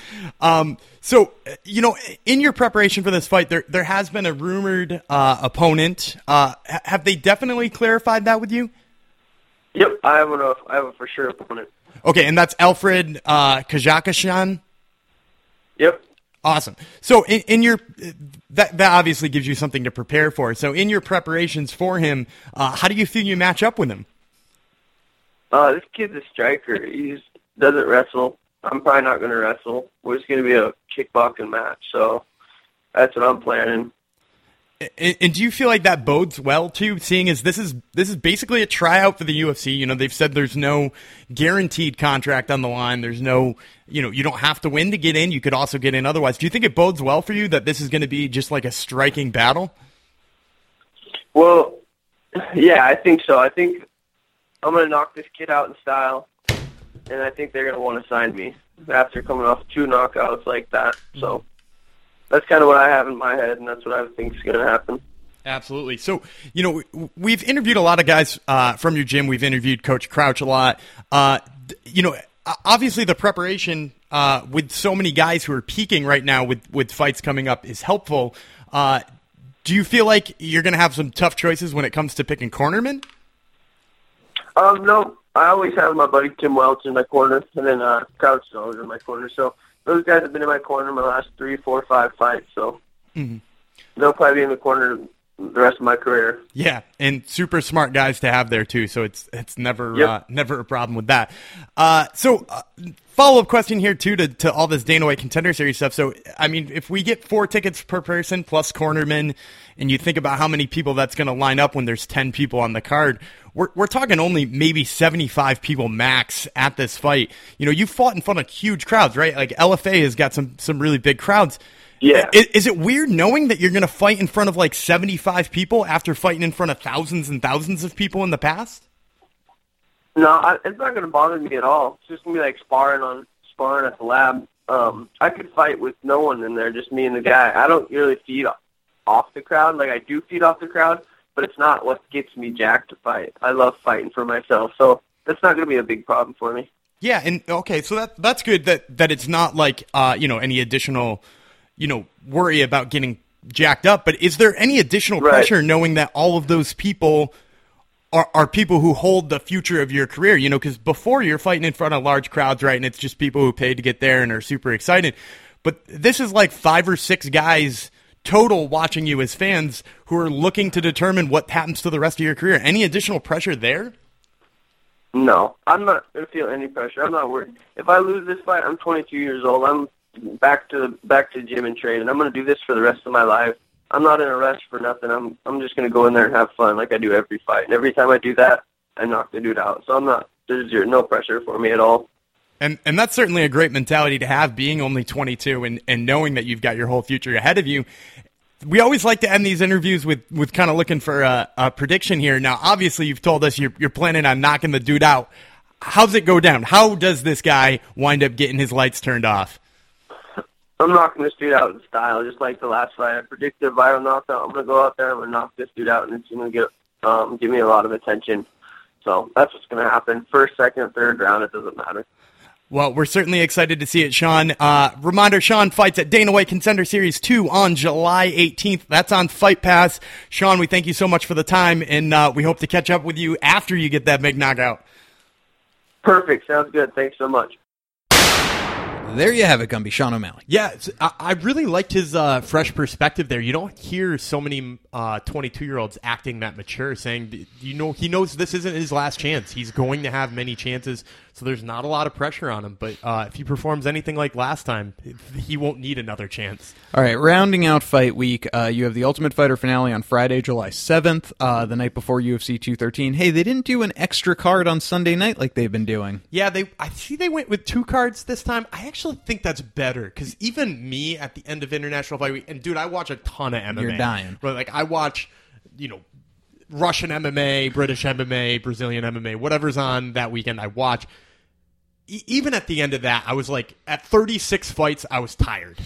Um, so, you know, in your preparation for this fight, there there has been a rumored uh, opponent. Uh, ha- have they definitely clarified that with you? yep, I have a I have a for sure opponent. Okay, and that's Alfred uh, Khashakyan. Yep. Awesome. So, in, in your that that obviously gives you something to prepare for. So, in your preparations for him, uh, how do you feel you match up with him? Uh, this kid's a striker. He doesn't wrestle. I'm probably not going to wrestle. We're just going to be a kickboxing match. So that's what I'm planning. And, and do you feel like that bodes well too? Seeing as this is this is basically a tryout for the UFC. You know, they've said there's no guaranteed contract on the line. There's no, you know, you don't have to win to get in. You could also get in otherwise. Do you think it bodes well for you that this is going to be just like a striking battle? Well, yeah, I think so. I think I'm going to knock this kid out in style, and I think they're going to want to sign me after coming off two knockouts like that. So that's kind of what I have in my head, and that's what I think is going to happen. Absolutely. So, you know, we've interviewed a lot of guys uh, from your gym. We've interviewed Coach Crouch a lot. Uh, you know, obviously the preparation uh, with so many guys who are peaking right now with, with fights coming up is helpful. Uh, do you feel like you're going to have some tough choices when it comes to picking cornermen? Um, no, I always have my buddy Tim Welch in my corner, and then uh, Crouch is always in my corner. So those guys have been in my corner my last three, four, five fights. So mm-hmm. they'll probably be in the corner the rest of my career. Yeah, and super smart guys to have there too. So it's it's never Yep. uh, never a problem with that. Uh, so uh, follow up question here too to to all this Dana White Contender Series stuff. So I mean, if we get four tickets per person plus cornermen, and you think about how many people that's going to line up when there's ten people on the card. We're, we're talking only maybe 75 people max at this fight. You know, you fought in front of huge crowds, right? Like LFA has got some some really big crowds. Yeah. Is, is it weird knowing that you're going to fight in front of like 75 people after fighting in front of thousands and thousands of people in the past? No, I, it's not going to bother me at all. It's just going to be like sparring on sparring at the lab. Um, I could fight with no one in there, just me and the guy. I don't really feed off the crowd. Like I do feed off the crowd, but it's not what gets me jacked to fight. I love fighting for myself, so that's not going to be a big problem for me. Yeah, and okay, so that that's good that that it's not like uh, you know any additional you know worry about getting jacked up. But is there any additional Right. pressure knowing that all of those people are are people who hold the future of your career? You know, because before you're fighting in front of large crowds, right? And it's just people who paid to get there and are super excited. But this is like five or six guys total watching you as fans who are looking to determine what happens to the rest of your career. Any additional pressure there? No, I'm not going to feel any pressure. I'm not worried. If I lose this fight, I'm 22 years old. I'm back to the back to gym and train, and I'm going to do this for the rest of my life. I'm not in a rush for nothing. I'm I'm just to go in there and have fun like I do every fight. And every time I do that, I knock the dude out. So I'm not. There's zero, no pressure for me at all. And and that's certainly a great mentality to have, being only 22 and, and knowing that you've got your whole future ahead of you. We always like to end these interviews with, with kind of looking for a, a prediction here. Now, obviously, you've told us you're, you're planning on knocking the dude out. How's it go down? How does this guy wind up getting his lights turned off? I'm knocking this dude out in style, just like the last fight. I predicted a viral knockout. I'm going to go out there. I'm going to knock this dude out, and it's going to get um, give me a lot of attention. So that's what's going to happen. First, second, third round, it doesn't matter. Well, we're certainly excited to see it, Sean. Uh, reminder, Sean fights at Dana White Contender Series 2 on July 18th. That's on Fight Pass. Sean, we thank you so much for the time, and uh, we hope to catch up with you after you get that big knockout. Perfect. Sounds good. Thanks so much. There you have it, Gumby. Sean O'Malley. Yeah, I, really liked his uh, fresh perspective there. You don't hear so many twenty-two year olds acting that mature, saying you know he knows this isn't his last chance. He's going to have many chances, so there's not a lot of pressure on him. But uh, if he performs anything like last time, he won't need another chance. All right, rounding out fight week, uh, you have the Ultimate Fighter finale on Friday, July 7th, uh, the night before UFC 213. Hey, they didn't do an extra card on Sunday night like they've been doing. Yeah, they. I see they went with two cards this time. I actually think that's better because even me at the end of International Fight Week, and dude, I watch a ton of MMA. You're dying. Right, like I watch, you know, Russian MMA, British MMA, Brazilian MMA, whatever's on that weekend. I watch. E- even at the end of that, I was like, at 36 fights, I was tired.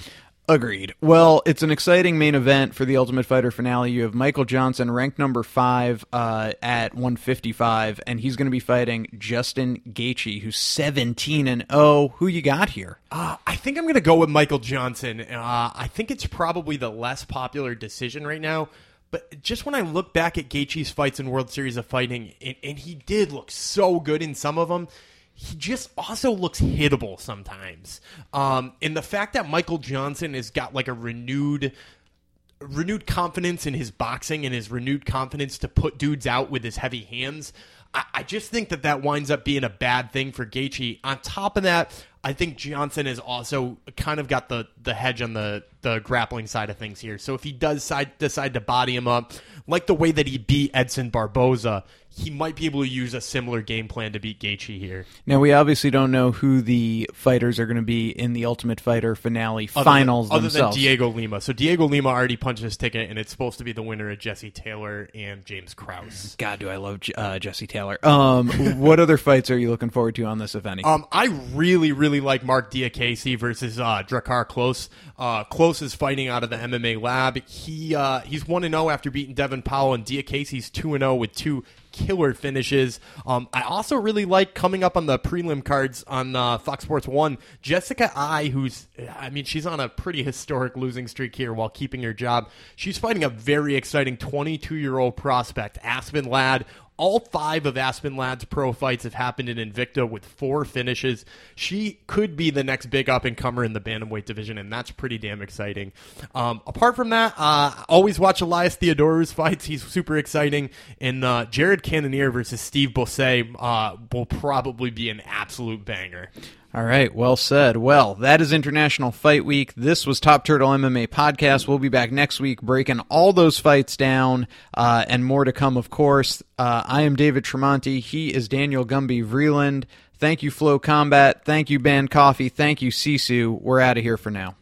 Agreed. Well, it's an exciting main event for the Ultimate Fighter finale. You have Michael Johnson, ranked number five uh, at 155, and he's going to be fighting Justin Gaethje, who's 17 and 0. Who you got here? Uh, I think I'm going to go with Michael Johnson. Uh, I think it's probably the less popular decision right now. But just when I look back at Gaethje's fights in World Series of Fighting, and, and he did look so good in some of them, he just also looks hittable sometimes. Um, and the fact that Michael Johnson has got like a renewed renewed confidence in his boxing and his renewed confidence to put dudes out with his heavy hands. I, I just think that that winds up being a bad thing for Gaethje. On top of that, I think Johnson has also kind of got the the hedge on the the grappling side of things here. So if he does side, decide to body him up, like the way that he beat Edson Barboza, he might be able to use a similar game plan to beat Gaethje here. Now we obviously don't know who the fighters are going to be in the Ultimate Fighter finale Other finals than, other themselves. than Diego Lima. So Diego Lima already punched his ticket, and it's supposed to be the winner of Jesse Taylor and James Krause. God, do I love uh, Jesse Taylor? Um, what other fights are you looking forward to on this, if any? Um, I really, really like Marc Diakiese versus uh, Drakkar Klose. Uh, Klose is fighting out of the MMA lab. He uh, he's one and zero after beating Devin Powell, and Diakiese's two and zero with two killer finishes. Um, I also really like coming up on the prelim cards on uh, Fox Sports One. Jessica Eye, who's I mean, she's on a pretty historic losing streak here while keeping her job. She's fighting a very exciting 22 year old prospect, Aspen Ladd. All five of Aspen Ladd's pro fights have happened in Invicta with four finishes. She could be the next big up and comer in the bantamweight division, and that's pretty damn exciting. Um, apart from that, uh, always watch Elias Theodorou's fights. He's super exciting. And uh, Jared Cannonier versus Steve Bosse uh, will probably be an absolute banger. All right, well said. Well, that is International Fight Week. This was Top Turtle MMA Podcast. We'll be back next week breaking all those fights down uh, and more to come, of course. Uh, I am David Tremonti. He is Daniel Gumby Vreeland. Thank you, Flow Combat. Thank you, Banned Coffee. Thank you, Sisu. We're out of here for now.